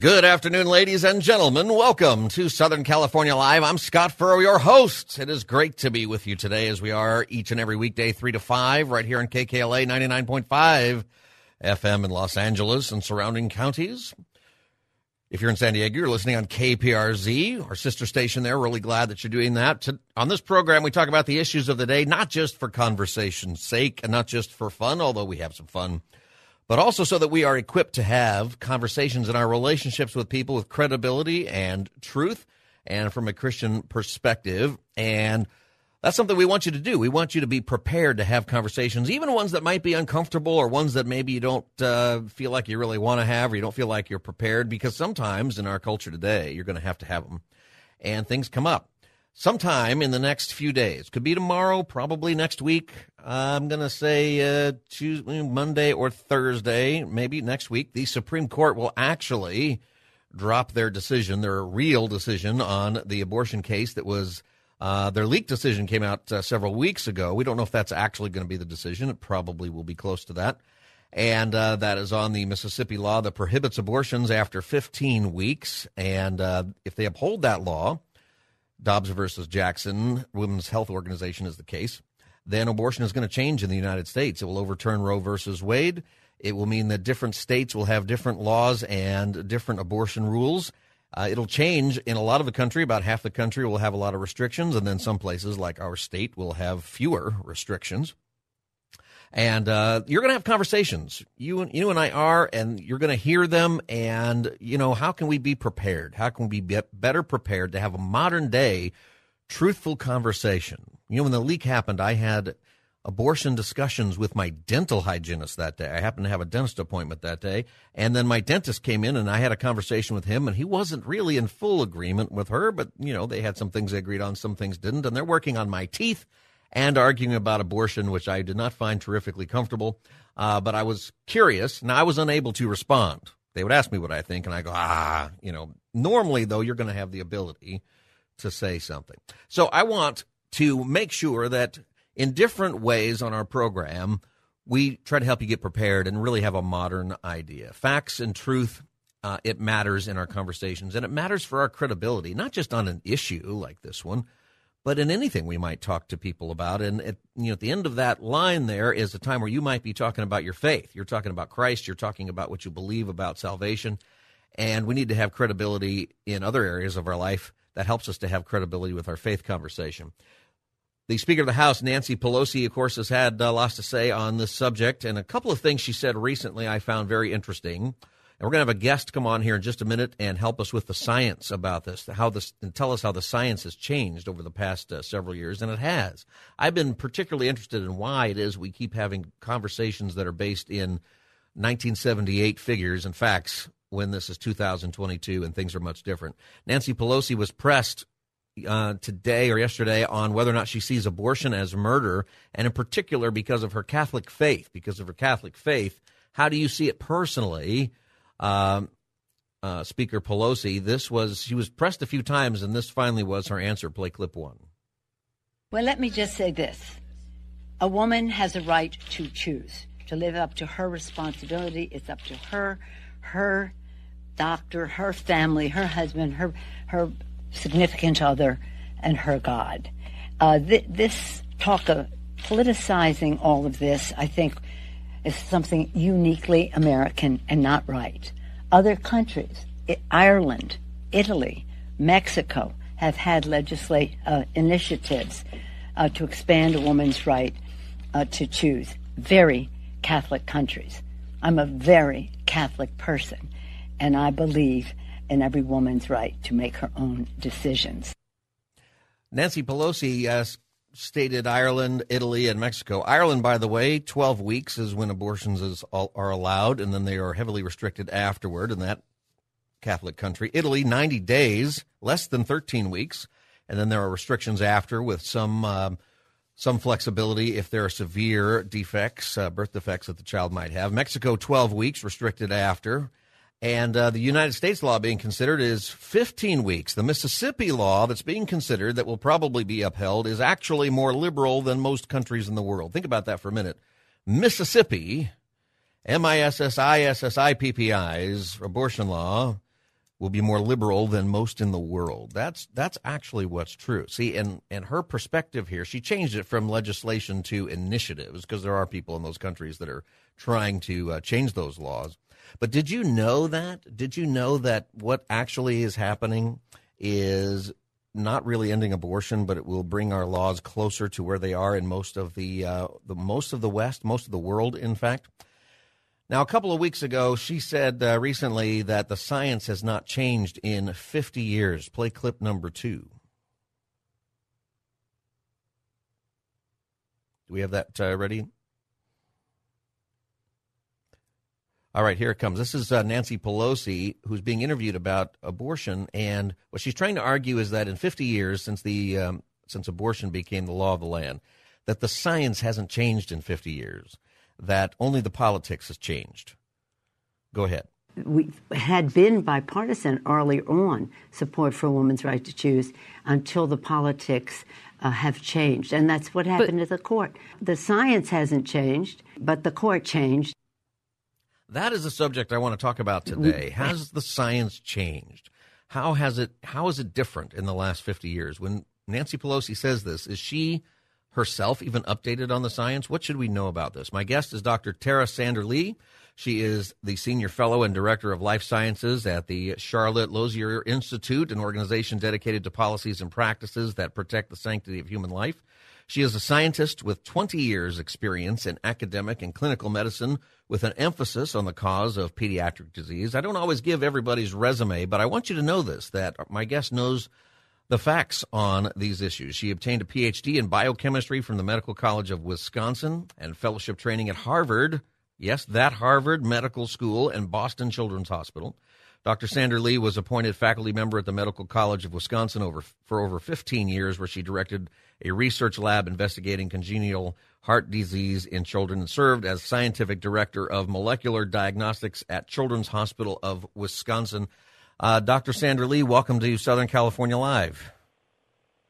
Good afternoon, ladies and gentlemen. Welcome to Southern California Live. I'm Scott Furrow, your host. It is great to be with you today as we are each and every weekday, 3 to 5, right here on KKLA 99.5 FM in Los Angeles and surrounding counties. If you're in San Diego, you're listening on KPRZ, our sister station there. Really glad that you're doing that. On this program, we talk about the issues of the day, not just for conversation's sake and not just for fun, although we have some fun but also so that we are equipped to have conversations in our relationships with people with credibility and truth and from a Christian perspective. And that's something we want you to do. We want you to be prepared to have conversations, even ones that might be uncomfortable or ones that maybe you don't uh, feel like you really want to have or you don't feel like you're prepared because sometimes in our culture today, you're going to have to have them and things come up sometime in the next few days. Could be tomorrow, probably next week. I'm going to say uh, Tuesday, Monday, or Thursday, maybe next week. The Supreme Court will actually drop their decision, their real decision on the abortion case that was. Uh, their leaked decision came out uh, several weeks ago. We don't know if that's actually going to be the decision. It probably will be close to that. And uh, that is on the Mississippi law that prohibits abortions after 15 weeks. And uh, if they uphold that law, Dobbs versus Jackson, Women's Health Organization is the case, then abortion is going to change in the United States. It will overturn Roe versus Wade. It will mean that different states will have different laws and different abortion rules. Uh, it'll change in a lot of the country. About half the country will have a lot of restrictions, and then some places, like our state, will have fewer restrictions and uh, you're going to have conversations. You and you and I are, and you're going to hear them. And you know, how can we be prepared? How can we be better prepared to have a modern day, truthful conversation? You know, when the leak happened, I had abortion discussions with my dental hygienist that day. I happened to have a dentist appointment that day, and then my dentist came in, and I had a conversation with him, and he wasn't really in full agreement with her, but you know, they had some things they agreed on, some things didn't, and they're working on my teeth and arguing about abortion, which I did not find terrifically comfortable. Uh, but I was curious, and I was unable to respond. They would ask me what I think, and I go, ah, you know. Normally, though, you're going to have the ability to say something. So I want to make sure that in different ways on our program, we try to help you get prepared and really have a modern idea. Facts and truth, uh, it matters in our conversations, and it matters for our credibility, not just on an issue like this one, but in anything we might talk to people about. And at, you know, at the end of that line, there is a time where you might be talking about your faith. You're talking about Christ. You're talking about what you believe about salvation. And we need to have credibility in other areas of our life that helps us to have credibility with our faith conversation. The Speaker of the House, Nancy Pelosi, of course, has had uh, lots to say on this subject. And a couple of things she said recently I found very interesting. And we're going to have a guest come on here in just a minute and help us with the science about this, how this, and tell us how the science has changed over the past uh, several years, and it has. I've been particularly interested in why it is we keep having conversations that are based in 1978 figures and facts when this is 2022 and things are much different. Nancy Pelosi was pressed uh, today or yesterday on whether or not she sees abortion as murder, and in particular because of her Catholic faith. Because of her Catholic faith, how do you see it personally? Um, uh, Speaker Pelosi. This was she was pressed a few times, and this finally was her answer. Play clip one. Well, let me just say this: a woman has a right to choose to live up to her responsibility. It's up to her, her doctor, her family, her husband, her her significant other, and her God. Uh, th- this talk of politicizing all of this, I think is something uniquely American and not right. Other countries, Ireland, Italy, Mexico, have had legislate uh, initiatives uh, to expand a woman's right uh, to choose. Very Catholic countries. I'm a very Catholic person, and I believe in every woman's right to make her own decisions. Nancy Pelosi asked stated Ireland, Italy, and Mexico. Ireland, by the way, 12 weeks is when abortions is, are allowed, and then they are heavily restricted afterward, in that Catholic country. Italy, 90 days, less than 13 weeks. And then there are restrictions after with some. Um, some flexibility if there are severe defects, uh, birth defects that the child might have. Mexico, 12 weeks, restricted after. And uh, the United States law being considered is 15 weeks. The Mississippi law that's being considered that will probably be upheld is actually more liberal than most countries in the world. Think about that for a minute. Mississippi, M I S S I S S I P P I's abortion law will be more liberal than most in the world. That's that's actually what's true. See, and and her perspective here, she changed it from legislation to initiatives because there are people in those countries that are trying to uh, change those laws. But did you know that? Did you know that what actually is happening is not really ending abortion, but it will bring our laws closer to where they are in most of the uh, the most of the West, most of the world, in fact. Now, a couple of weeks ago, she said uh, recently that the science has not changed in 50 years. Play clip number two. Do we have that uh, ready? All right, here it comes. This is uh, Nancy Pelosi, who's being interviewed about abortion, and what she's trying to argue is that in 50 years since the um, since abortion became the law of the land, that the science hasn't changed in 50 years that only the politics has changed. Go ahead. We had been bipartisan early on support for a woman's right to choose until the politics uh, have changed. And that's what happened but, at the court. The science hasn't changed, but the court changed. That is the subject I want to talk about today. Has the science changed? How has it how is it different in the last 50 years? When Nancy Pelosi says this, is she herself even updated on the science? What should we know about this? My guest is Dr. Tara Sander Lee. She is the senior fellow and director of life sciences at the Charlotte Lozier Institute, an organization dedicated to policies and practices that protect the sanctity of human life. She is a scientist with 20 years experience in academic and clinical medicine with an emphasis on the cause of pediatric disease. I don't always give everybody's resume, but I want you to know this that my guest knows the facts on these issues. She obtained a PhD in biochemistry from the Medical College of Wisconsin and fellowship training at Harvard. Yes, that Harvard Medical School and Boston Children's Hospital. Dr. Sander Lee was appointed faculty member at the Medical College of Wisconsin over, for over 15 years, where she directed a research lab investigating congenital heart disease in children and served as scientific director of molecular diagnostics at Children's Hospital of Wisconsin. Uh, Dr. Sander Lee, welcome to Southern California Live.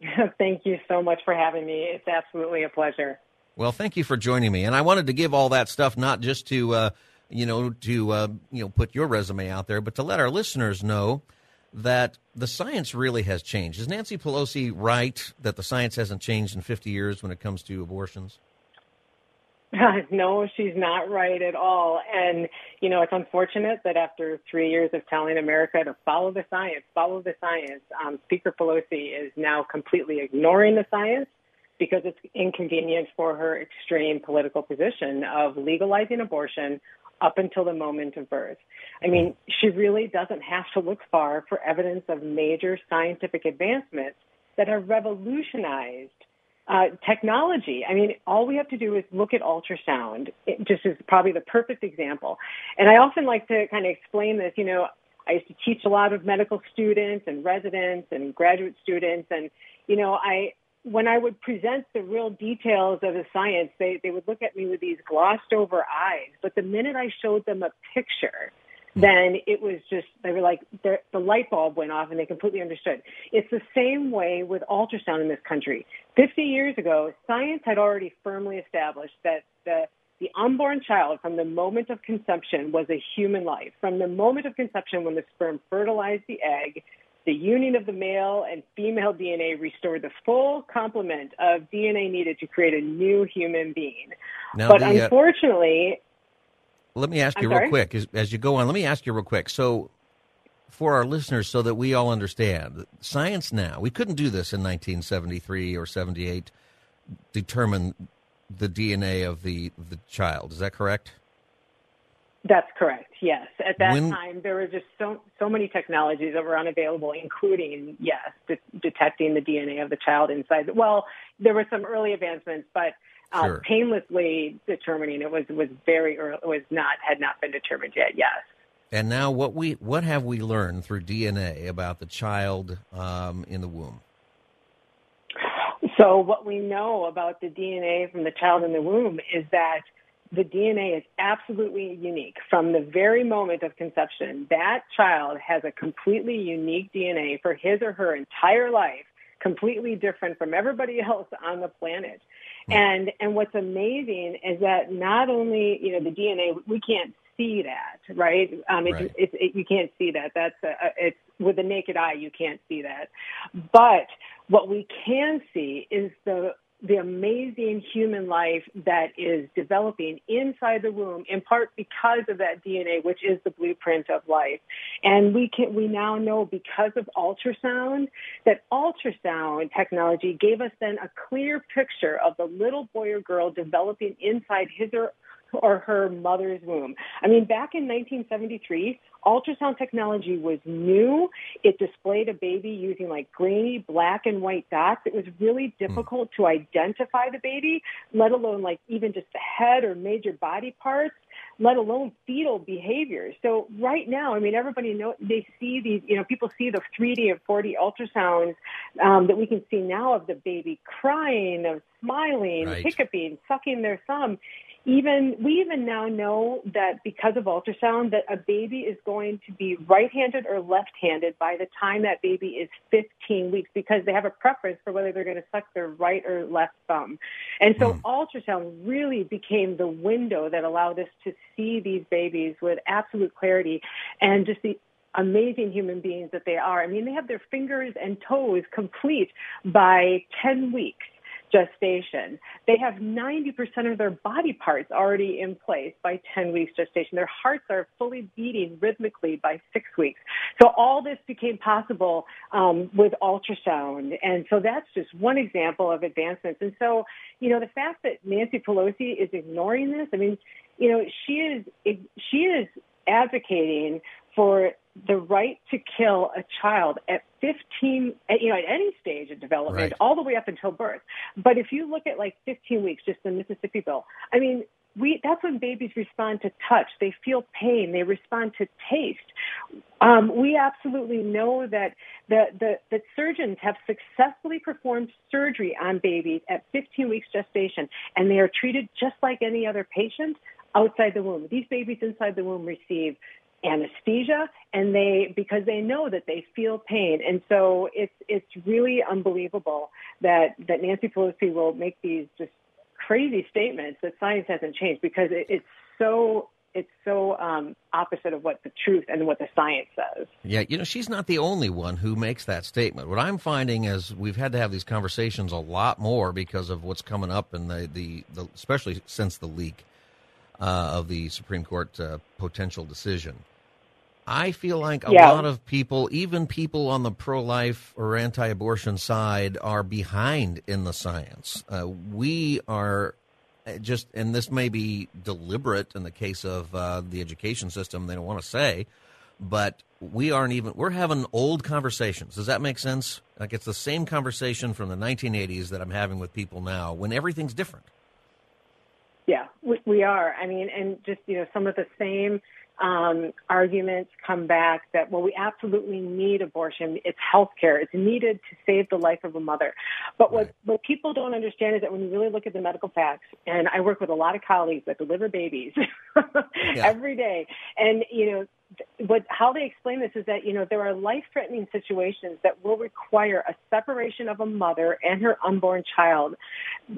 Thank you so much for having me. It's absolutely a pleasure. Well, thank you for joining me. And I wanted to give all that stuff not just to, uh, you know, to uh, you know put your resume out there, but to let our listeners know that the science really has changed. Is Nancy Pelosi right that the science hasn't changed in 50 years when it comes to abortions? no, she's not right at all. And, you know, it's unfortunate that after three years of telling America to follow the science, follow the science, um, Speaker Pelosi is now completely ignoring the science because it's inconvenient for her extreme political position of legalizing abortion up until the moment of birth. I mean, she really doesn't have to look far for evidence of major scientific advancements that have revolutionized uh, technology. I mean, all we have to do is look at ultrasound. It just is probably the perfect example. And I often like to kind of explain this. You know, I used to teach a lot of medical students and residents and graduate students, and you know, I when I would present the real details of the science, they they would look at me with these glossed over eyes. But the minute I showed them a picture hmm. then it was just they were like the light bulb went off and they completely understood. It's the same way with ultrasound in this country. 50 years ago, science had already firmly established that the the unborn child from the moment of conception was a human life. From the moment of conception when the sperm fertilized the egg, the union of the male and female DNA restored the full complement of DNA needed to create a new human being. Now but the, uh, unfortunately, let me ask you I'm real sorry? quick as, as you go on. Let me ask you real quick. So, for our listeners, so that we all understand, science now we couldn't do this in 1973 or 78. Determine the DNA of the the child. Is that correct? That's correct. Yes. At that when, time, there were just so so many technologies that were unavailable, including yes, de- detecting the DNA of the child inside. Well, there were some early advancements, but uh, sure. painlessly determining it was was very early, was not had not been determined yet. Yes. And now, what we what have we learned through DNA about the child um, in the womb? So, what we know about the DNA from the child in the womb is that the DNA is absolutely unique from the very moment of conception. That child has a completely unique DNA for his or her entire life, completely different from everybody else on the planet. Hmm. And and what's amazing is that not only you know the DNA we can't see that right, um, it's, right. It's, it, you can't see that that's a, it's with the naked eye you can't see that, but what we can see is the the amazing human life that is developing inside the womb, in part because of that DNA, which is the blueprint of life. And we can, we now know because of ultrasound that ultrasound technology gave us then a clear picture of the little boy or girl developing inside his or or her mother's womb. I mean, back in 1973, ultrasound technology was new. It displayed a baby using like grainy black and white dots. It was really hmm. difficult mm. to identify the baby, let alone like even just the head or major body parts let alone fetal behavior. So right now, I mean, everybody know they see these. You know, people see the 3D and 4D ultrasounds um, that we can see now of the baby crying, of smiling, right. hiccuping, sucking their thumb even we even now know that because of ultrasound that a baby is going to be right-handed or left-handed by the time that baby is 15 weeks because they have a preference for whether they're going to suck their right or left thumb. And so mm. ultrasound really became the window that allowed us to see these babies with absolute clarity and just the amazing human beings that they are. I mean, they have their fingers and toes complete by 10 weeks gestation. They have 90% of their body parts already in place by 10 weeks gestation. Their hearts are fully beating rhythmically by six weeks. So all this became possible um, with ultrasound. And so that's just one example of advancements. And so, you know, the fact that Nancy Pelosi is ignoring this, I mean, you know, she is, she is advocating for the right to kill a child at 15, at, you know, at any stage of development, right. all the way up until birth. But if you look at like 15 weeks, just the Mississippi bill, I mean, we, that's when babies respond to touch. They feel pain. They respond to taste. Um, we absolutely know that the, the, that surgeons have successfully performed surgery on babies at 15 weeks gestation, and they are treated just like any other patient outside the womb. These babies inside the womb receive anesthesia and they because they know that they feel pain and so it's it's really unbelievable that that Nancy Pelosi will make these just crazy statements that science hasn't changed because it, it's so it's so um, opposite of what the truth and what the science says. Yeah, you know, she's not the only one who makes that statement. What I'm finding is we've had to have these conversations a lot more because of what's coming up and the, the, the especially since the leak uh, of the Supreme Court uh, potential decision. I feel like a yeah. lot of people, even people on the pro life or anti abortion side, are behind in the science. Uh, we are uh, just, and this may be deliberate in the case of uh, the education system, they don't want to say, but we aren't even, we're having old conversations. Does that make sense? Like it's the same conversation from the 1980s that I'm having with people now when everything's different. Yeah, we, we are. I mean, and just, you know, some of the same um, arguments come back that, well, we absolutely need abortion. It's health care. It's needed to save the life of a mother. But what, what people don't understand is that when you really look at the medical facts, and I work with a lot of colleagues that deliver babies yeah. every day, and, you know, what how they explain this is that you know there are life threatening situations that will require a separation of a mother and her unborn child.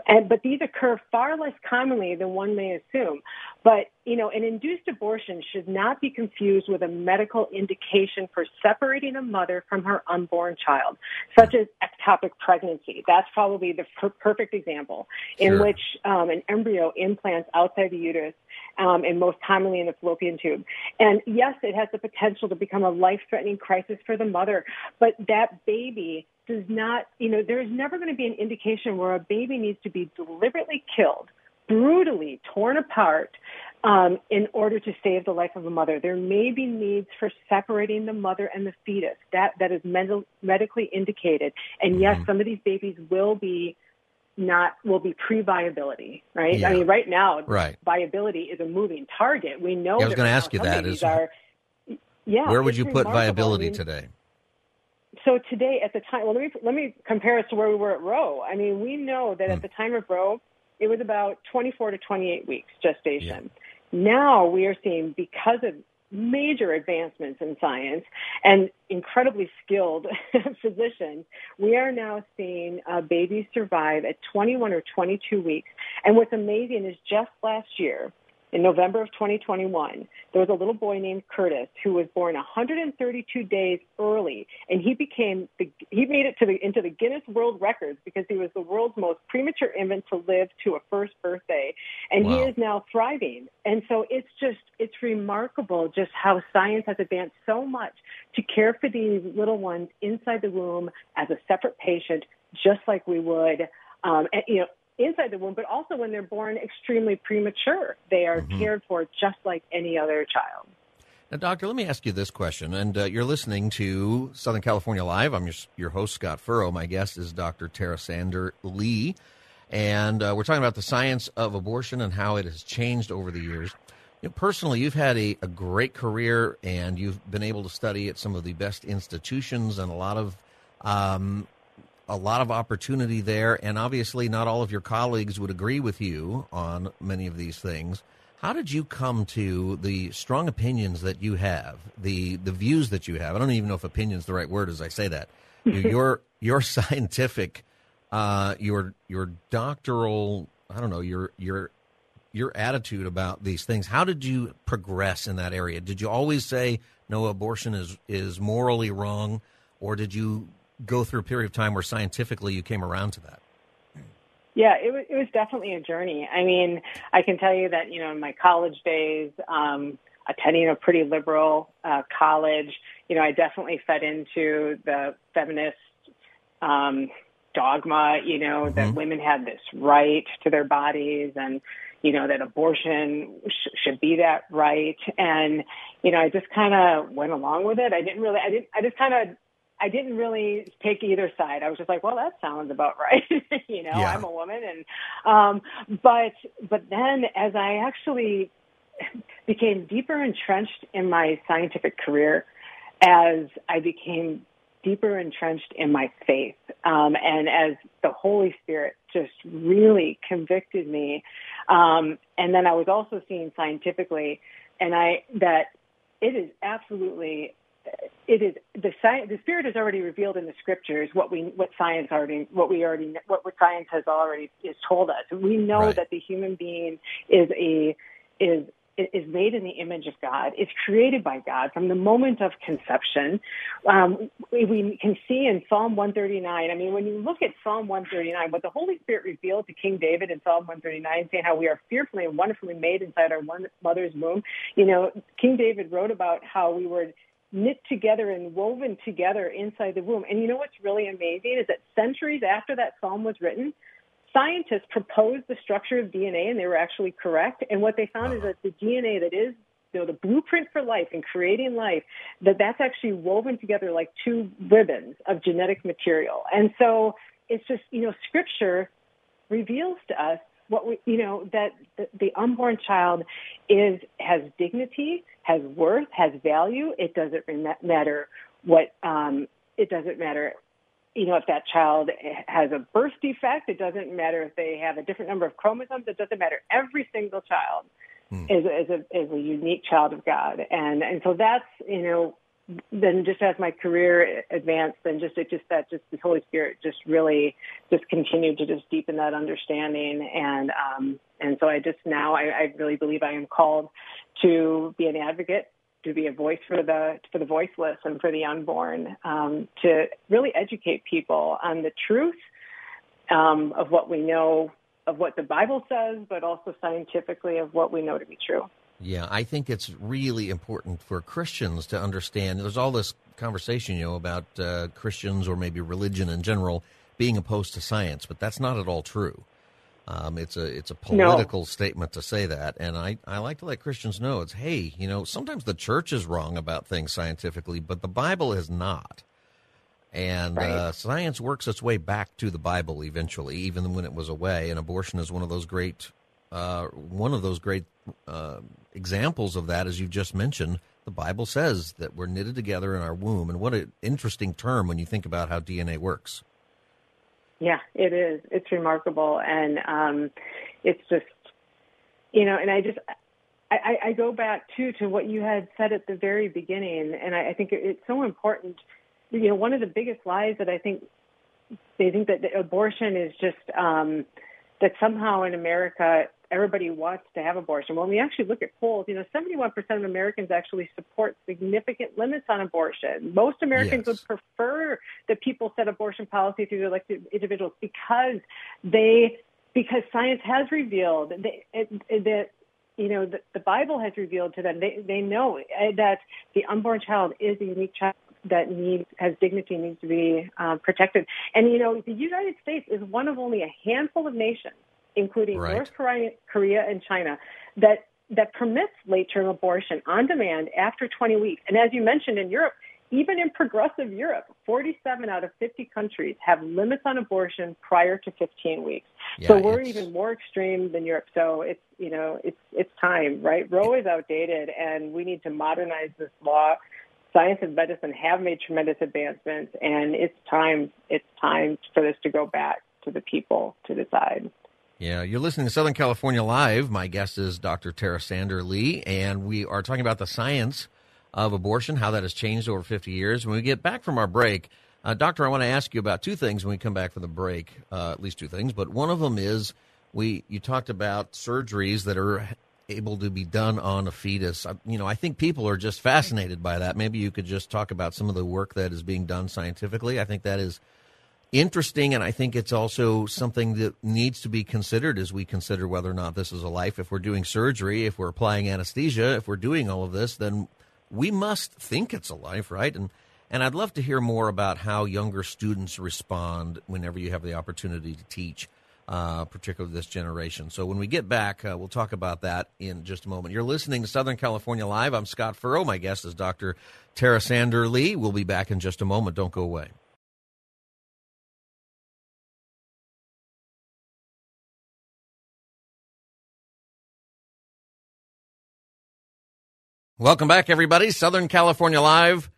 And but these occur far less commonly than one may assume. But you know an induced abortion should not be confused with a medical indication for separating a mother from her unborn child such as ectopic pregnancy. That's probably the per- perfect example in which um, an embryo implants outside the uterus um, and most commonly in the fallopian tube. And yes, it has the potential to become a life-threatening crisis for the mother, but that baby does not, you know, there is never going to be an indication where a baby needs to be deliberately killed, brutally torn apart, um, in order to save the life of a mother. There may be needs for separating the mother and the fetus. That that is med- medically indicated. And yes, mm-hmm. some of these babies will be not will be pre-viability, right? Yeah. I mean, right now, right. viability is a moving target. We know. Yeah, I was going to ask you that. Is, are, Yeah. Where would you put viability I mean, today? So today, at the time, well, let me let me compare us to where we were at Roe. I mean, we know that Hmm. at the time of Roe, it was about 24 to 28 weeks gestation. Now we are seeing because of major advancements in science and incredibly skilled physicians, we are now seeing uh, babies survive at 21 or 22 weeks. And what's amazing is just last year, in November of 2021, there was a little boy named Curtis who was born 132 days early, and he became the, he made it to the into the Guinness World Records because he was the world's most premature infant to live to a first birthday, and he is now thriving. And so it's just it's remarkable just how science has advanced so much to care for these little ones inside the womb as a separate patient, just like we would, um, and, you know inside the womb, but also when they're born extremely premature. They are cared for just like any other child. Now, Doctor, let me ask you this question. And uh, you're listening to Southern California Live. I'm your, your host, Scott Furrow. My guest is Dr. Tara Sander Lee. And uh, we're talking about the science of abortion and how it has changed over the years. You know, personally, you've had a, a great career and you've been able to study at some of the best institutions and a lot of um, a lot of opportunity there. And obviously, not all of your colleagues would agree with you on many of these things. How did you come to the strong opinions that you have, the the views that you have? I don't even know if opinion is the right word as I say that. your your scientific, uh, your your doctoral, I don't know, your your your attitude about these things. How did you progress in that area? Did you always say no, abortion is is morally wrong, or did you go through a period of time where scientifically you came around to that? Yeah, it was, it was definitely a journey. I mean, I can tell you that, you know, in my college days, um, attending a pretty liberal uh, college, you know, I definitely fed into the feminist um, dogma, you know, that women had this right to their bodies and, you know, that abortion sh- should be that right. And, you know, I just kind of went along with it. I didn't really, I didn't, I just kind of I didn't really take either side. I was just like, well, that sounds about right. you know, Yeah. I'm a woman and um but but then as I actually became deeper entrenched in my scientific career as I became deeper entrenched in my faith um and as the Holy Spirit just really convicted me um and then I was also seeing scientifically and I that it is absolutely it is the science the spirit has already revealed in the scriptures what we what science already what we already what, what science has already is told us we know Right. that the human being is a is is made in the image of God. It's created by God from the moment of conception. Um, we, we can see in Psalm 139. I mean, when you look at Psalm 139, what the Holy Spirit revealed to King David in Psalm 139, saying how we are fearfully and wonderfully made inside our one mother's womb. You know, King David wrote about how we were knit together and woven together inside the womb. And you know what's really amazing is that centuries after that psalm was written, scientists proposed the structure of DNA and they were actually correct. And what they found is uh-huh. that the DNA that is you know, the blueprint for life and creating life, that that's actually woven together like two ribbons of genetic material. And so it's just, you know, scripture reveals to us what we, you know, that the, unborn child is, has dignity, has worth, has value. It doesn't matter what, um, it doesn't matter you know, if that child has a birth defect, it doesn't matter if they have a different number of chromosomes. It doesn't matter. Every single child is, is a is a unique child of God, and and so that's you know, then just as my career advanced, then just it just that just the Holy Spirit just really just continued to just deepen that understanding, and um and so I just now I, I really believe I am called to be an advocate to be a voice for the for the voiceless and for the unborn, um, to really educate people on the truth um, of what we know of what the Bible says, but also scientifically of what we know to be true. Yeah, I think it's really important for Christians to understand. There's all this conversation, you know, about uh, Christians or maybe religion in general being opposed to science, but that's not at all true. Um, it's a it's a No. political statement to say that, and I, I like to let Christians know it's hey, you know, sometimes the church is wrong about things scientifically, but the Bible is not. And Right. uh, science works its way back to the Bible eventually, even when it was away. And abortion is one of those great, uh, one of those great uh, examples of that, as you've just mentioned. the Bible says that we're knitted together in our womb. And what an interesting term when you think about how DNA works. Yeah, it is. It's remarkable. And um, it's just, you know, and I just, I, I go back too to what you had said at the very beginning, and I, I think it's so important. You know, one of the biggest lies that I think they think that abortion is just um, that somehow in America everybody wants to have abortion. Well, when we actually look at polls, you know, 71% of Americans actually support significant limits on abortion. Most Americans yes. would prefer that people set abortion policy through elected individuals because they because science has revealed that you know the, the Bible has revealed to them. They they know eh, that the unborn child is a unique child that needs has dignity needs to be um, protected. And you know the United States is one of only a handful of nations, including right. North Korea, Korea and China, that that permits late term abortion on demand after 20 weeks. And as you mentioned in Europe, even in progressive Europe, 47 out of 50 countries have limits on abortion prior to 15 weeks. Yeah, so we're even more extreme than Europe. So it's you know it's it's time, right? Roe is outdated, and we need to modernize this law. Science and medicine have made tremendous advancements, and it's time. It's time for this to go back to the people to decide. Yeah, you're listening to Southern California Live. My guest is Dr. Tara Sander Lee, and we are talking about the science of abortion, how that has changed over 50 years. When we get back from our break, uh, Doctor, I want to ask you about two things when we come back from the break, uh, at least two things. But one of them is we you talked about surgeries that are able to be done on a fetus. You know, I think people are just fascinated by that. Maybe you could just talk about some of the work that is being done scientifically. I think that is interesting, and I think it's also something that needs to be considered as we consider whether or not this is a life. If we're doing surgery, if we're applying anesthesia, if we're doing all of this, then we must think it's a life, right? And and I'd love to hear more about how younger students respond whenever you have the opportunity to teach, uh, particularly this generation. So when we get back, uh, we'll talk about that in just a moment. You're listening to Southern California Live. I'm Scott Furrow. My guest is Dr. Tara Sander Lee. We'll be back in just a moment. Don't go away. Welcome back, everybody. Southern California Live.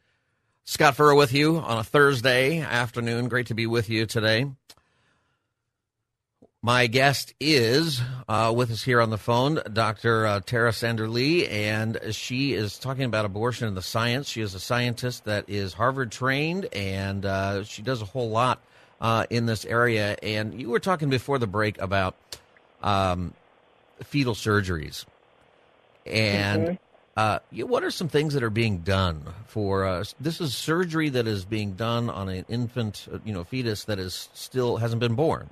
Scott Furrow with you on a Thursday afternoon. Great to be with you today. My guest is uh, with us here on the phone, Dr. Uh, Tara Sander Lee, and she is talking about abortion and the science. She is a scientist that is Harvard trained, and uh, she does a whole lot uh, in this area. And you were talking before the break about um, fetal surgeries. And mm-hmm. What are some things that are being done for uh, this? Is surgery that is being done on an infant, you know, fetus that is still hasn't been born.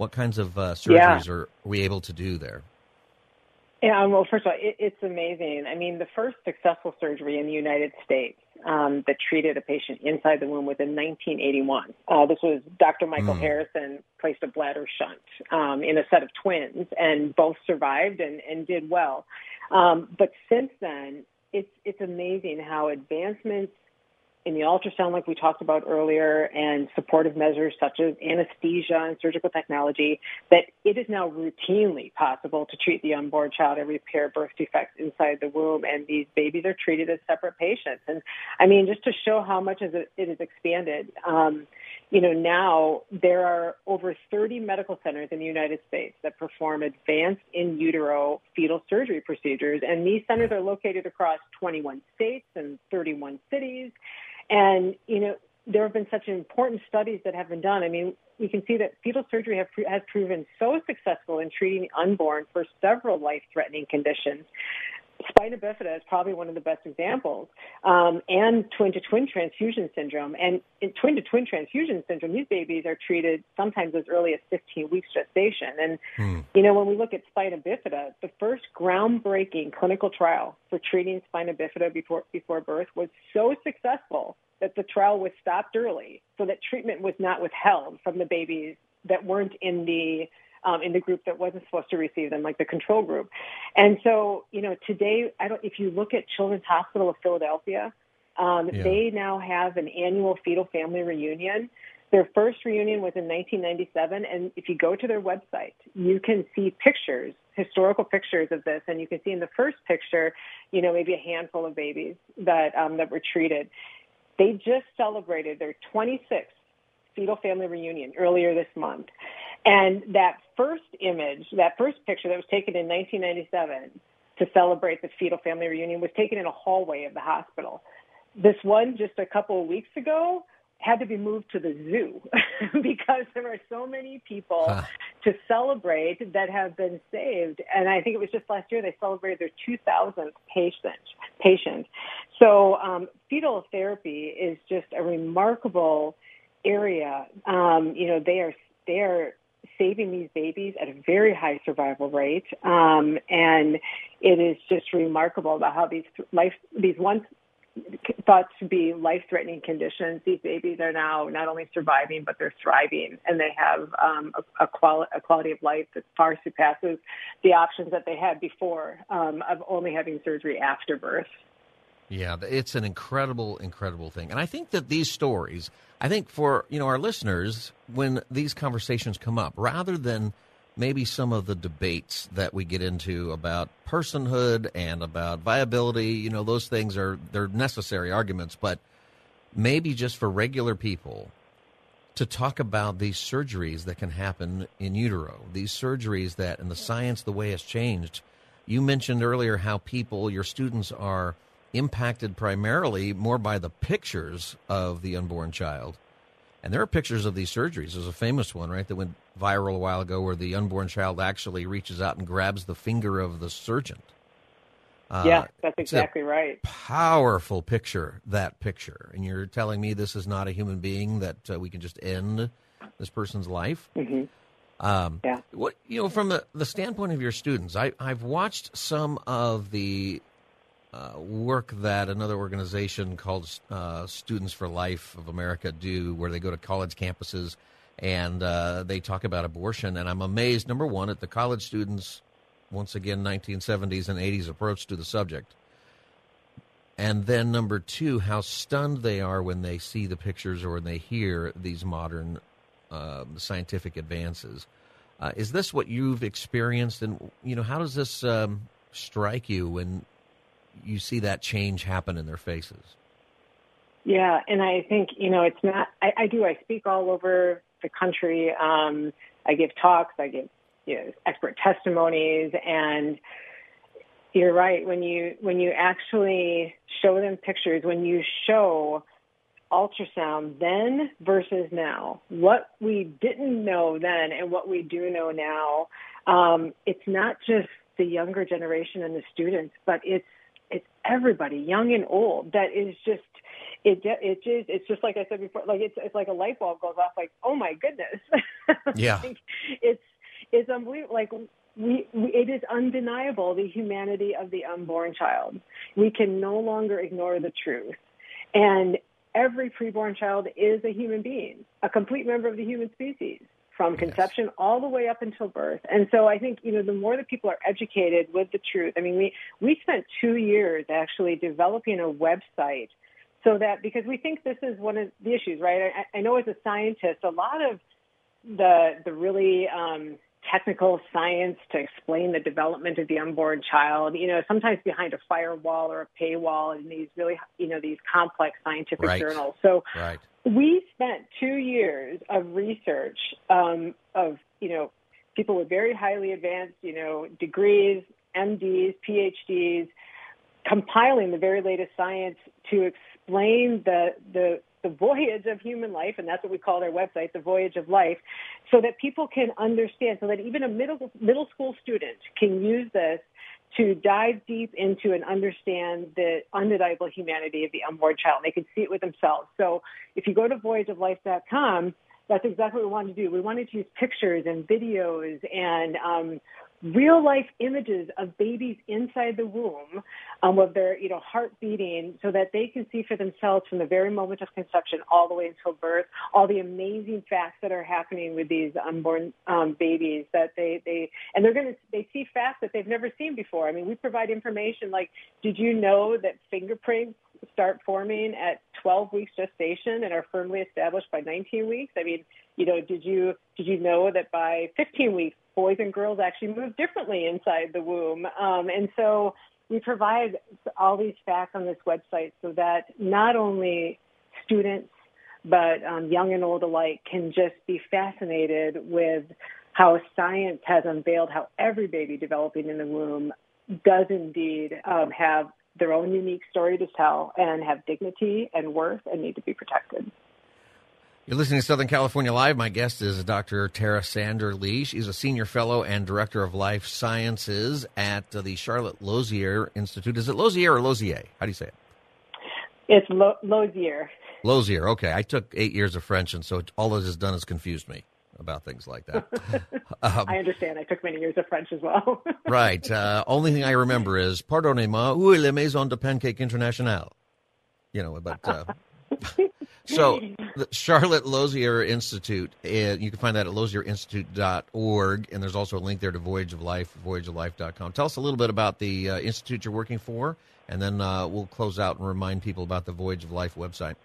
What kinds of uh, surgeries yeah. are we able to do there? Yeah, well, first of all, it, it's amazing. I mean, the first successful surgery in the United States um, that treated a patient inside the womb was in 1981. Uh, this was Dr. Michael mm. Harrison placed a bladder shunt um, in a set of twins, and both survived and, and did well. Um, but since then, it's it's amazing how advancements in the ultrasound, like we talked about earlier, and supportive measures such as anesthesia and surgical technology, that it is now routinely possible to treat the unborn child and repair birth defects inside the womb, and these babies are treated as separate patients. And I mean, just to show how much it has expanded, um, you know, now there are over 30 medical centers in the United States that perform advanced in utero fetal surgery procedures. And these centers are located across 21 states and 31 cities. And, you know, there have been such important studies that have been done. I mean, we can see that fetal surgery have, has proven so successful in treating the unborn for several life threatening conditions spina bifida is probably one of the best examples, um, and twin to twin transfusion syndrome. And in twin to twin transfusion syndrome, these babies are treated sometimes as early as 15 weeks gestation. And, hmm. you know, when we look at spina bifida, the first groundbreaking clinical trial for treating spina bifida before, before birth was so successful that the trial was stopped early so that treatment was not withheld from the babies that weren't in the um, in the group that wasn't supposed to receive them, like the control group. And so, you know, today, I don't. If you look at Children's Hospital of Philadelphia, um, yeah. they now have an annual fetal family reunion Their first reunion was in 1997, and if you go to their website, you can see pictures, historical pictures of this, and you can see in the first picture, you know, maybe a handful of babies that um, that were treated. They just celebrated their 26th fetal family reunion earlier this month, and that first image, that first picture that was taken in 1997 to celebrate the fetal family reunion was taken in a hallway of the hospital. This one just a couple of weeks ago had to be moved to the zoo because there are so many people huh. to celebrate that have been saved. And I think it was just last year they celebrated their 2000th patient. patient. So um, fetal therapy is just a remarkable area. Um, you know, they are they are saving these babies at a very high survival rate, um, and it is just remarkable about how these life these once thought to be life-threatening conditions, these babies are now not only surviving but they're thriving, and they have um, a, a, quali- a quality of life that far surpasses the options that they had before um, of only having surgery after birth. Yeah, it's an incredible, incredible thing, and I think that these stories, I think for you know our listeners, when these conversations come up, rather than maybe some of the debates that we get into about personhood and about viability, you know, those things are they're necessary arguments, but maybe just for regular people to talk about these surgeries that can happen in utero, these surgeries that and the science the way it's changed. You mentioned earlier how people, your students are impacted primarily more by the pictures of the unborn child and there are pictures of these surgeries. There's a famous one, right, that went viral a while ago where the unborn child actually reaches out and grabs the finger of the surgeon. Uh, yeah, that's exactly right. Powerful picture, that picture. And you're telling me this is not a human being that uh, we can just end this person's life? Mm-hmm. Um, yeah. What you know, from the, the standpoint of your students, I, I've watched some of the uh, work that another organization called uh, Students for Life of America do, where they go to college campuses and uh, they talk about abortion. And I'm amazed, number one, at the college students, once again, 1970s and 80s approach to the subject. And then number two, how stunned they are when they see the pictures or when they hear these modern um, scientific advances. Uh, is this what you've experienced? And, you know, how does this um, strike you when you see that change happen in their faces. Yeah, and I think you know it's not. I, I do. I speak all over the country. Um, I give talks. I give you know, expert testimonies, and you're right when you when you actually show them pictures. When you show ultrasound then versus now, what we didn't know then and what we do know now, um, it's not just the younger generation and the students, but it's it's everybody, young and old, that is just it it is it's just like I said before, like it's it's like a light bulb goes off, like oh my goodness, yeah, it's it's unbelievable. Like we, we it is undeniable the humanity of the unborn child. We can no longer ignore the truth, and every preborn child is a human being, a complete member of the human species from conception yes. all the way up until birth. And so I think, you know, the more that people are educated with the truth, I mean, we, we spent two years actually developing a website so that, because we think this is one of the issues, right? I, I know as a scientist, a lot of the, the really, um, technical science to explain the development of the unborn child, you know, sometimes behind a firewall or a paywall in these really, you know, these complex scientific right. journals. So right. we spent two years of research um, of, you know, people with very highly advanced, you know, degrees, MDs, PhDs, compiling the very latest science to explain the, the the voyage of human life, and that's what we call our website, the voyage of life, so that people can understand, so that even a middle middle school student can use this to dive deep into and understand the undeniable humanity of the unborn child. They can see it with themselves. So if you go to voyageoflife.com, that's exactly what we wanted to do. We wanted to use pictures and videos and um, real life images of babies inside the womb um, with their you know heart beating so that they can see for themselves from the very moment of conception all the way until birth all the amazing facts that are happening with these unborn um, babies that they they and they're going to they see facts that they've never seen before. I mean we provide information like did you know that fingerprints start forming at 12 weeks gestation and are firmly established by 19 weeks? I mean you know did you did you know that by 15 weeks boys and girls actually move differently inside the womb. Um, and so we provide all these facts on this website so that not only students but um, young and old alike can just be fascinated with how science has unveiled how every baby developing in the womb does indeed um, have their own unique story to tell and have dignity and worth and need to be protected. You're listening to Southern California Live. My guest is Dr. Tara Sander Lee. She's a senior fellow and director of life sciences at uh, the Charlotte Lozier Institute. Is it Lozier or Lozier? How do you say it? It's Lo- Lozier. Lozier. Okay, I took eight years of French, and so all it has done is confused me about things like that. um, I understand. I took many years of French as well. right. Uh, only thing I remember is "Pardonnez-moi, où est la maison de pancake internationale?" You know, but. Uh, so, the Charlotte Lozier Institute, uh, you can find that at lozierinstitute.org, and there's also a link there to Voyage of Life, voyageoflife.com. Tell us a little bit about the uh, institute you're working for, and then uh, we'll close out and remind people about the Voyage of Life website.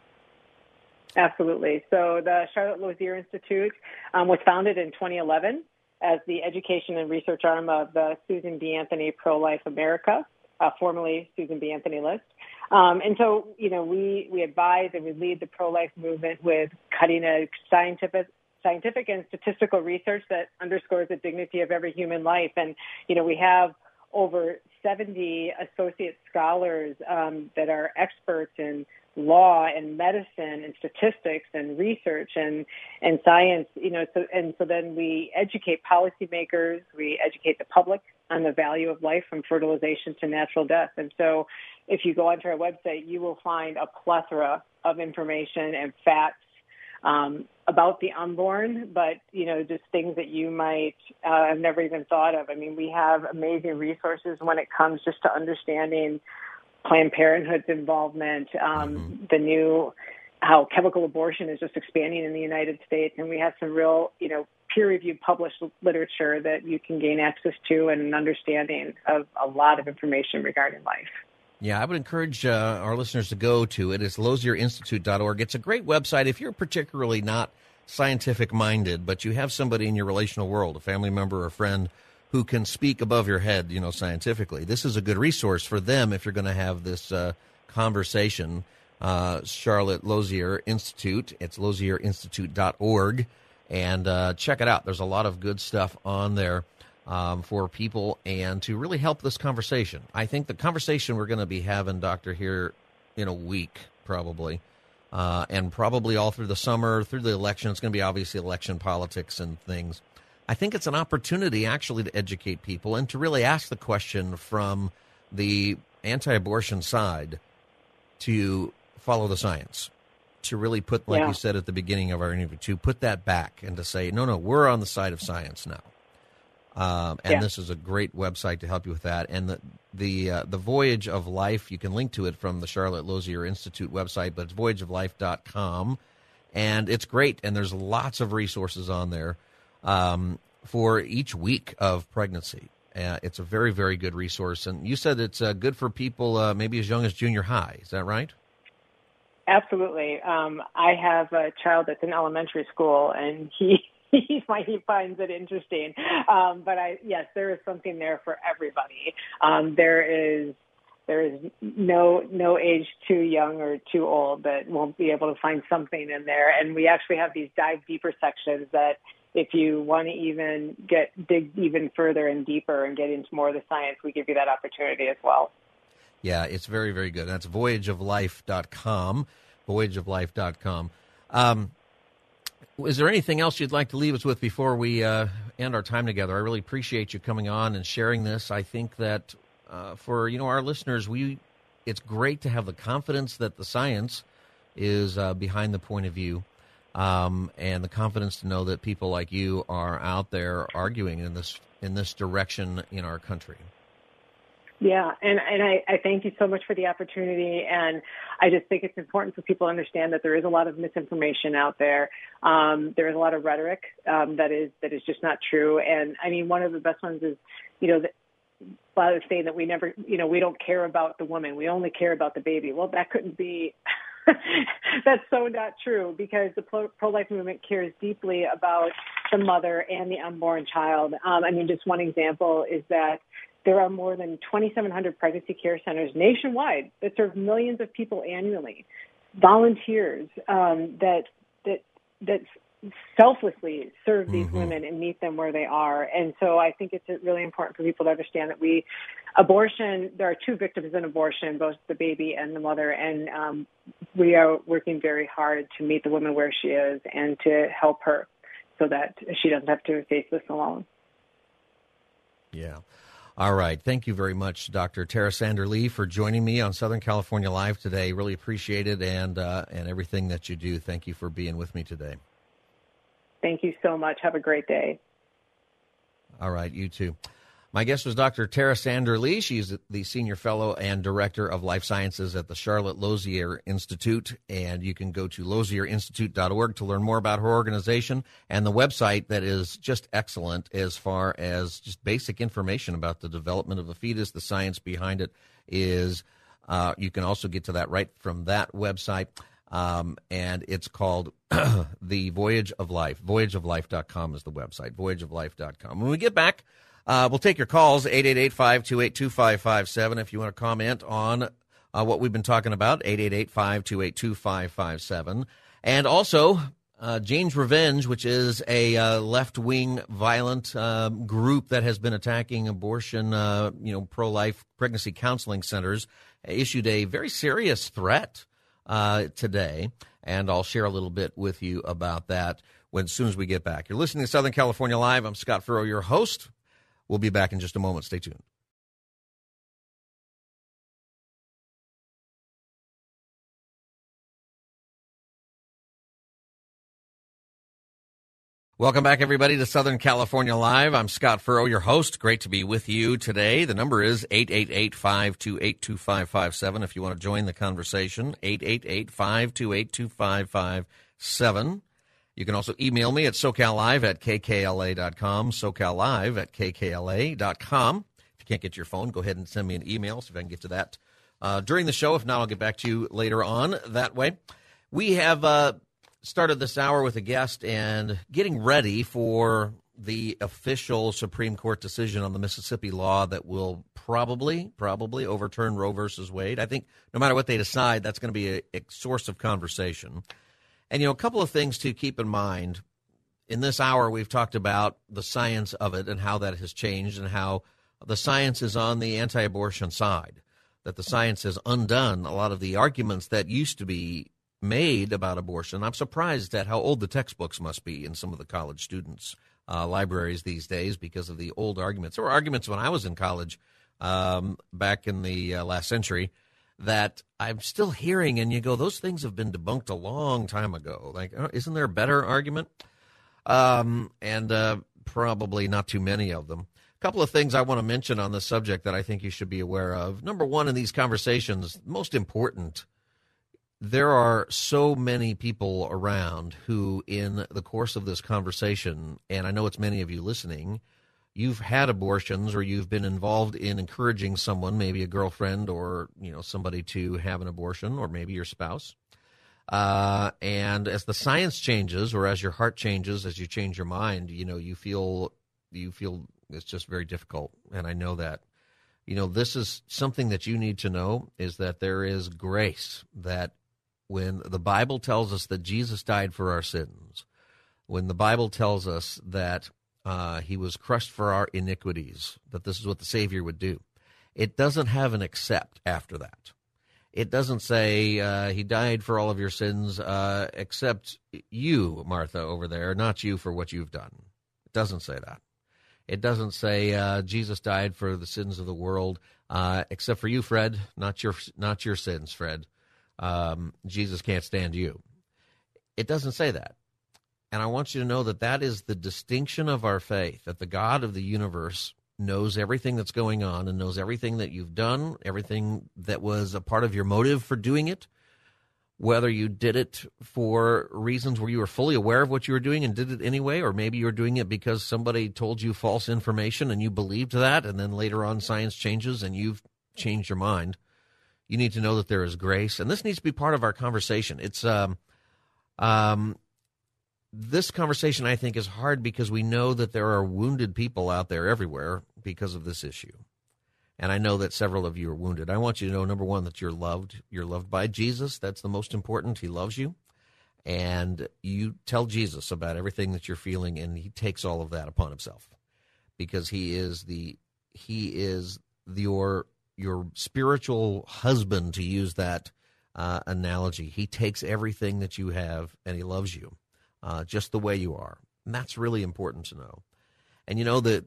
Absolutely. So, the Charlotte Lozier Institute um, was founded in 2011 as the education and research arm of the Susan B. Anthony Pro Life America, uh, formerly Susan B. Anthony List. Um, and so, you know, we, we advise and we lead the pro-life movement with cutting edge scientific, scientific and statistical research that underscores the dignity of every human life. And, you know, we have over 70 associate scholars um, that are experts in law and medicine and statistics and research and and science you know so and so then we educate policymakers we educate the public on the value of life from fertilization to natural death and so if you go onto our website, you will find a plethora of information and facts um, about the unborn, but you know, just things that you might uh, have never even thought of. I mean, we have amazing resources when it comes just to understanding Planned Parenthood's involvement, um, mm-hmm. the new how chemical abortion is just expanding in the United States, and we have some real, you know, peer-reviewed published literature that you can gain access to and an understanding of a lot of information regarding life. Yeah, I would encourage uh, our listeners to go to it. It's lozierinstitute.org. It's a great website if you're particularly not scientific minded, but you have somebody in your relational world, a family member or a friend, who can speak above your head, you know, scientifically. This is a good resource for them if you're going to have this uh, conversation. Uh, Charlotte Lozier Institute. It's lozierinstitute.org. And uh, check it out. There's a lot of good stuff on there um, for people and to really help this conversation. I think the conversation we're going to be having, Doctor, here in a week, probably, uh, and probably all through the summer, through the election, it's going to be obviously election politics and things. I think it's an opportunity actually to educate people and to really ask the question from the anti abortion side to follow the science. To really put, like yeah. you said at the beginning of our interview, to put that back and to say, no, no, we're on the side of science now. Um, and yeah. this is a great website to help you with that. And the the uh, the Voyage of Life, you can link to it from the Charlotte Lozier Institute website, but it's voyageoflife.com. And it's great, and there's lots of resources on there um, for each week of pregnancy. Uh, it's a very, very good resource. And you said it's uh, good for people uh, maybe as young as junior high. Is that right? Absolutely. Um, I have a child that's in elementary school, and he he finds it interesting. Um, but I yes, there is something there for everybody. Um, there is there is no no age too young or too old that won't be able to find something in there. And we actually have these dive deeper sections that if you want to even get dig even further and deeper and get into more of the science, we give you that opportunity as well. Yeah, it's very, very good. That's voyageoflife.com, voyageoflife.com. Um, is there anything else you'd like to leave us with before we uh, end our time together? I really appreciate you coming on and sharing this. I think that uh, for you know our listeners, we it's great to have the confidence that the science is uh, behind the point of view, um, and the confidence to know that people like you are out there arguing in this in this direction in our country. Yeah, and and I, I thank you so much for the opportunity, and I just think it's important for people to understand that there is a lot of misinformation out there. Um, there is a lot of rhetoric um, that is that is just not true, and I mean one of the best ones is, you know, of saying that we never, you know, we don't care about the woman, we only care about the baby. Well, that couldn't be. That's so not true because the pro life movement cares deeply about the mother and the unborn child. Um, I mean, just one example is that there are more than 2,700 pregnancy care centers nationwide that serve millions of people annually. Volunteers um, that that that selflessly serve these mm-hmm. women and meet them where they are. And so I think it's really important for people to understand that we, abortion, there are two victims in abortion, both the baby and the mother, and um, we are working very hard to meet the woman where she is and to help her so that she doesn't have to face this alone. Yeah. All right. Thank you very much, Dr. Tara Sander Lee, for joining me on Southern California Live today. Really appreciate it and uh, and everything that you do. Thank you for being with me today. Thank you so much. Have a great day. All right. You too. My guest was Dr. Tara Sander Lee. She's the Senior Fellow and Director of Life Sciences at the Charlotte Lozier Institute. And you can go to lozierinstitute.org to learn more about her organization and the website that is just excellent as far as just basic information about the development of a fetus. The science behind it is, uh, you can also get to that right from that website. Um, and it's called The Voyage of Life. Voyageoflife.com is the website, voyageoflife.com. When we get back, uh, we'll take your calls, 888-528-2557 if you want to comment on uh, what we've been talking about, 888-528-2557. And also, uh, Jane's Revenge, which is a uh, left-wing violent uh, group that has been attacking abortion, uh, you know, pro-life pregnancy counseling centers, issued a very serious threat uh, today, and I'll share a little bit with you about that when as soon as we get back. You're listening to Southern California Live. I'm Scott Furrow, your host. We'll be back in just a moment. Stay tuned. Welcome back, everybody, to Southern California Live. I'm Scott Furrow, your host. Great to be with you today. The number is 888-528-2557 if you want to join the conversation. 888-528-2557. You can also email me at SoCalLive at KKLA.com, SoCalLive at KKLA.com. If you can't get your phone, go ahead and send me an email, see if I can get to that uh, during the show. If not, I'll get back to you later on that way. We have uh, started this hour with a guest and getting ready for the official Supreme Court decision on the Mississippi law that will probably, probably overturn Roe versus Wade. I think no matter what they decide, that's going to be a, a source of conversation. And, you know, a couple of things to keep in mind. In this hour, we've talked about the science of it and how that has changed and how the science is on the anti abortion side, that the science has undone a lot of the arguments that used to be made about abortion. I'm surprised at how old the textbooks must be in some of the college students' uh, libraries these days because of the old arguments. There were arguments when I was in college um, back in the uh, last century that I'm still hearing, and you go, those things have been debunked a long time ago. Like, uh, isn't there a better argument? Um, and uh, probably not too many of them. A couple of things I want to mention on the subject that I think you should be aware of. Number one, in these conversations, most important, there are so many people around who, in the course of this conversation, and I know it's many of you listening, you've had abortions or you've been involved in encouraging someone, maybe a girlfriend or you know somebody to have an abortion, or maybe your spouse. Uh, and as the science changes, or as your heart changes, as you change your mind, you know you feel you feel it's just very difficult, and I know that. You know, this is something that you need to know is that there is grace that when the Bible tells us that Jesus died for our sins, when the Bible tells us that uh, he was crushed for our iniquities, that this is what the Savior would do. It doesn't have an except after that. It doesn't say uh, he died for all of your sins, uh, except you, Martha, over there, not you for what you've done. It doesn't say that. It doesn't say uh, Jesus died for the sins of the world, uh, except for you, Fred, not your not your sins, Fred. Um, Jesus can't stand you. It doesn't say that. And I want you to know that that is the distinction of our faith, that the God of the universe knows everything that's going on and knows everything that you've done, everything that was a part of your motive for doing it, whether you did it for reasons where you were fully aware of what you were doing and did it anyway, or maybe you're doing it because somebody told you false information and you believed that, and then later on science changes and you've changed your mind. You need to know that there is grace, and this needs to be part of our conversation. It's um, um, this conversation I think is hard because we know that there are wounded people out there everywhere because of this issue. And I know that several of you are wounded. I want you to know number 1 that you're loved. You're loved by Jesus. That's the most important. He loves you. And you tell Jesus about everything that you're feeling and he takes all of that upon himself because he is the he is your your spiritual husband to use that uh, analogy. He takes everything that you have and he loves you uh, just the way you are. And that's really important to know. And you know that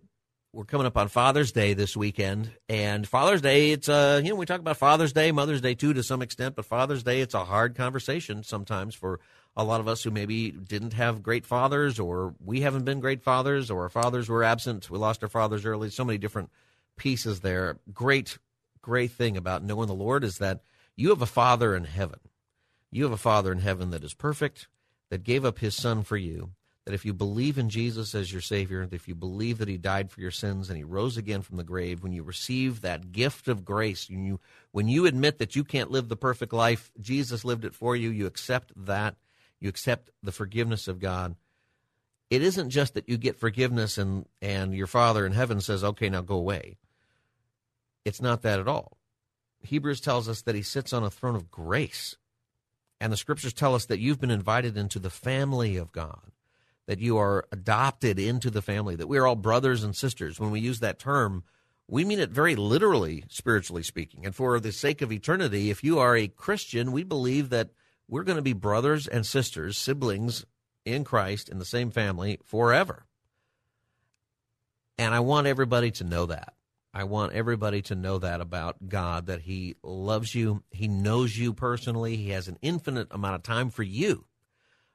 we're coming up on Father's Day this weekend, and Father's Day, it's uh, you know, we talk about Father's Day, Mother's Day too, to some extent, but Father's Day, it's a hard conversation sometimes for a lot of us who maybe didn't have great fathers, or we haven't been great fathers, or our fathers were absent, we lost our fathers early. So many different pieces there. Great, great thing about knowing the Lord is that you have a Father in heaven. You have a Father in heaven that is perfect that gave up his son for you, that if you believe in Jesus as your Savior, that if you believe that he died for your sins and he rose again from the grave, when you receive that gift of grace, when you, when you admit that you can't live the perfect life, Jesus lived it for you, you accept that, you accept the forgiveness of God. It isn't just that you get forgiveness and, and your Father in heaven says, okay, now go away. It's not that at all. Hebrews tells us that he sits on a throne of grace and the scriptures tell us that you've been invited into the family of God, that you are adopted into the family, that we are all brothers and sisters. When we use that term, we mean it very literally, spiritually speaking. And for the sake of eternity, if you are a Christian, we believe that we're going to be brothers and sisters, siblings in Christ in the same family forever. And I want everybody to know that. I want everybody to know that about God, that He loves you. He knows you personally. He has an infinite amount of time for you.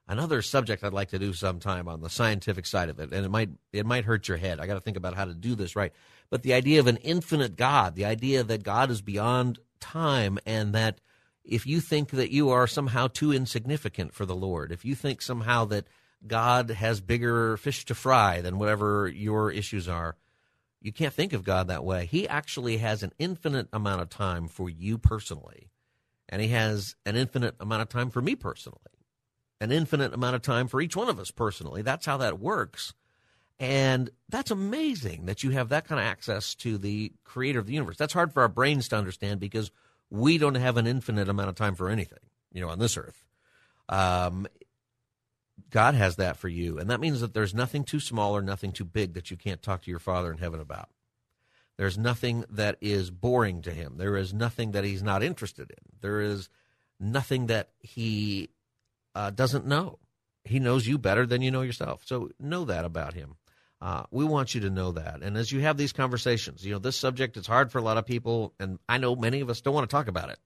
Another subject I'd like to do sometime on the scientific side of it, and it might it might hurt your head. I got to think about how to do this right. But the idea of an infinite God, the idea that God is beyond time, and that if you think that you are somehow too insignificant for the Lord, if you think somehow that God has bigger fish to fry than whatever your issues are, you can't think of God that way. He actually has an infinite amount of time for you personally, and He has an infinite amount of time for me personally, an infinite amount of time for each one of us personally. That's how that works. And that's amazing that you have that kind of access to the creator of the universe. That's hard for our brains to understand because we don't have an infinite amount of time for anything, you know, on this earth. Um, God has that for you. And that means that there's nothing too small or nothing too big that you can't talk to your Father in heaven about. There's nothing that is boring to him. There is nothing that he's not interested in. There is nothing that he uh, doesn't know. He knows you better than you know yourself. So know that about him. Uh, we want you to know that. And as you have these conversations, you know, this subject is hard for a lot of people, and I know many of us don't want to talk about it.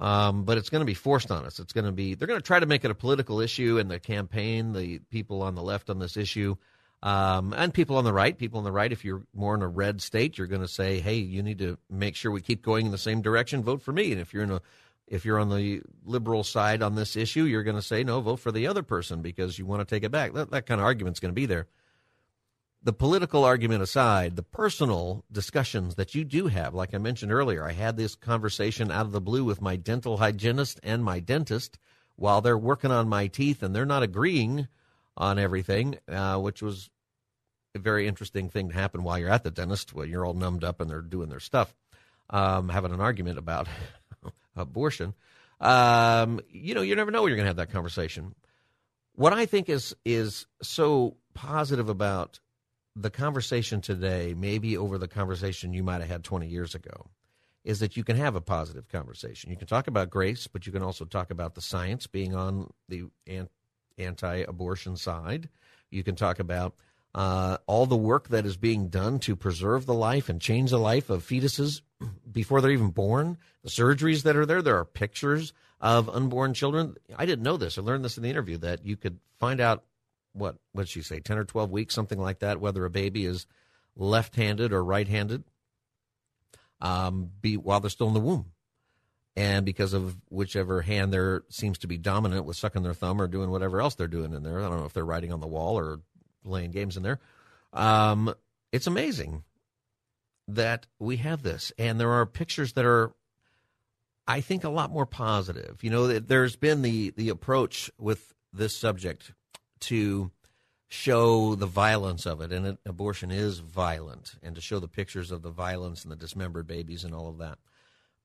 Um, but it's going to be forced on us. It's going to be they're going to try to make it a political issue in the campaign. The people on the left on this issue, um, and people on the right. People on the right, if you're more in a red state, you're going to say, "Hey, you need to make sure we keep going in the same direction. Vote for me." And if you're in a if you're on the liberal side on this issue, you're going to say, "No, vote for the other person because you want to take it back." That, that kind of argument's going to be there the political argument aside, the personal discussions that you do have, like I mentioned earlier, I had this conversation out of the blue with my dental hygienist and my dentist while they're working on my teeth and they're not agreeing on everything, uh, which was a very interesting thing to happen while you're at the dentist, when you're all numbed up and they're doing their stuff, um, having an argument about abortion. Um, you know, you never know when you're going to have that conversation. What I think is is so positive about the conversation today, maybe over the conversation you might have had 20 years ago, is that you can have a positive conversation. You can talk about grace, but you can also talk about the science being on the anti abortion side. You can talk about uh, all the work that is being done to preserve the life and change the life of fetuses before they're even born, the surgeries that are there. There are pictures of unborn children. I didn't know this. I learned this in the interview that you could find out what what she say, ten or twelve weeks, something like that, whether a baby is left-handed or right-handed, um, be while they're still in the womb, and because of whichever hand there seems to be dominant with sucking their thumb or doing whatever else they're doing in there. I don't know if they're writing on the wall or playing games in there. Um, it's amazing that we have this, and there are pictures that are I think a lot more positive. You know, there's been the the approach with this subject to show the violence of it, and it, abortion is violent, and to show the pictures of the violence and the dismembered babies and all of that.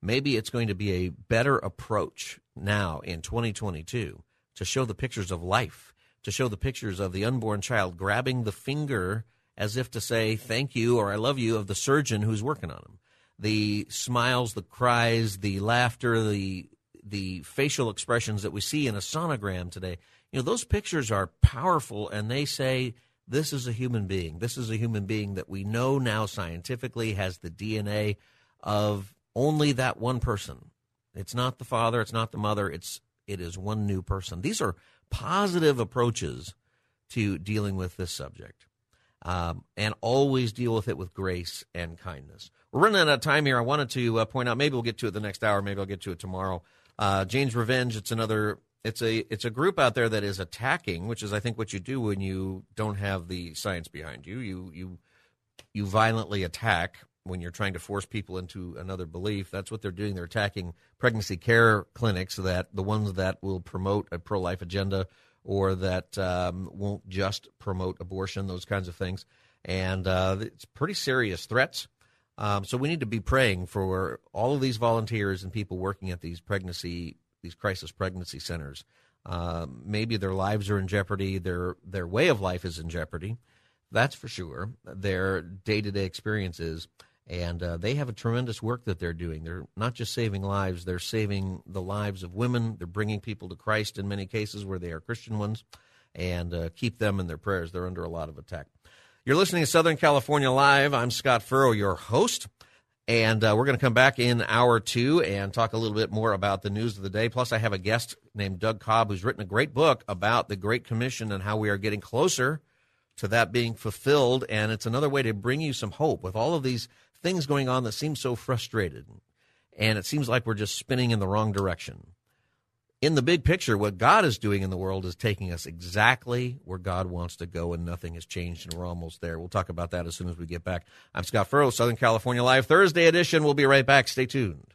Maybe it's going to be a better approach now in 2022 to show the pictures of life, to show the pictures of the unborn child grabbing the finger as if to say thank you or I love you of the surgeon who's working on him the smiles, the cries, the laughter, the the facial expressions that we see in a sonogram today. You know, those pictures are powerful and they say this is a human being. This is a human being that we know now scientifically has the DNA of only that one person. It's not the father, it's not the mother, it's it is one new person. These are positive approaches to dealing with this subject. Um, and always deal with it with grace and kindness. We're running out of time here. I wanted to uh, point out. Maybe we'll get to it the next hour. Maybe I'll get to it tomorrow. Uh, Jane's Revenge. It's another. It's a it's a group out there that is attacking, which is I think what you do when you don't have the science behind you. You you you violently attack when you're trying to force people into another belief. That's what they're doing. They're attacking pregnancy care clinics that the ones that will promote a pro life agenda or that um, won't just promote abortion, those kinds of things. And uh, it's pretty serious threats. Um, so we need to be praying for all of these volunteers and people working at these pregnancy, these crisis pregnancy centers. Uh, maybe their lives are in jeopardy. Their their way of life is in jeopardy. That's for sure. Their day to day experiences, and uh, they have a tremendous work that they're doing. They're not just saving lives; they're saving the lives of women. They're bringing people to Christ in many cases where they are Christian ones, and uh, keep them in their prayers. They're under a lot of attack. You're listening to Southern California Live. I'm Scott Furrow, your host. And uh, we're going to come back in hour two and talk a little bit more about the news of the day. Plus, I have a guest named Doug Cobb who's written a great book about the Great Commission and how we are getting closer to that being fulfilled. And it's another way to bring you some hope with all of these things going on that seem so frustrated. And it seems like we're just spinning in the wrong direction in the big picture, what God is doing in the world is taking us exactly where God wants to go, and nothing has changed, and we're almost there. We'll talk about that as soon as we get back. I'm Scott Furrow, Southern California Live Thursday edition. We'll be right back. Stay tuned.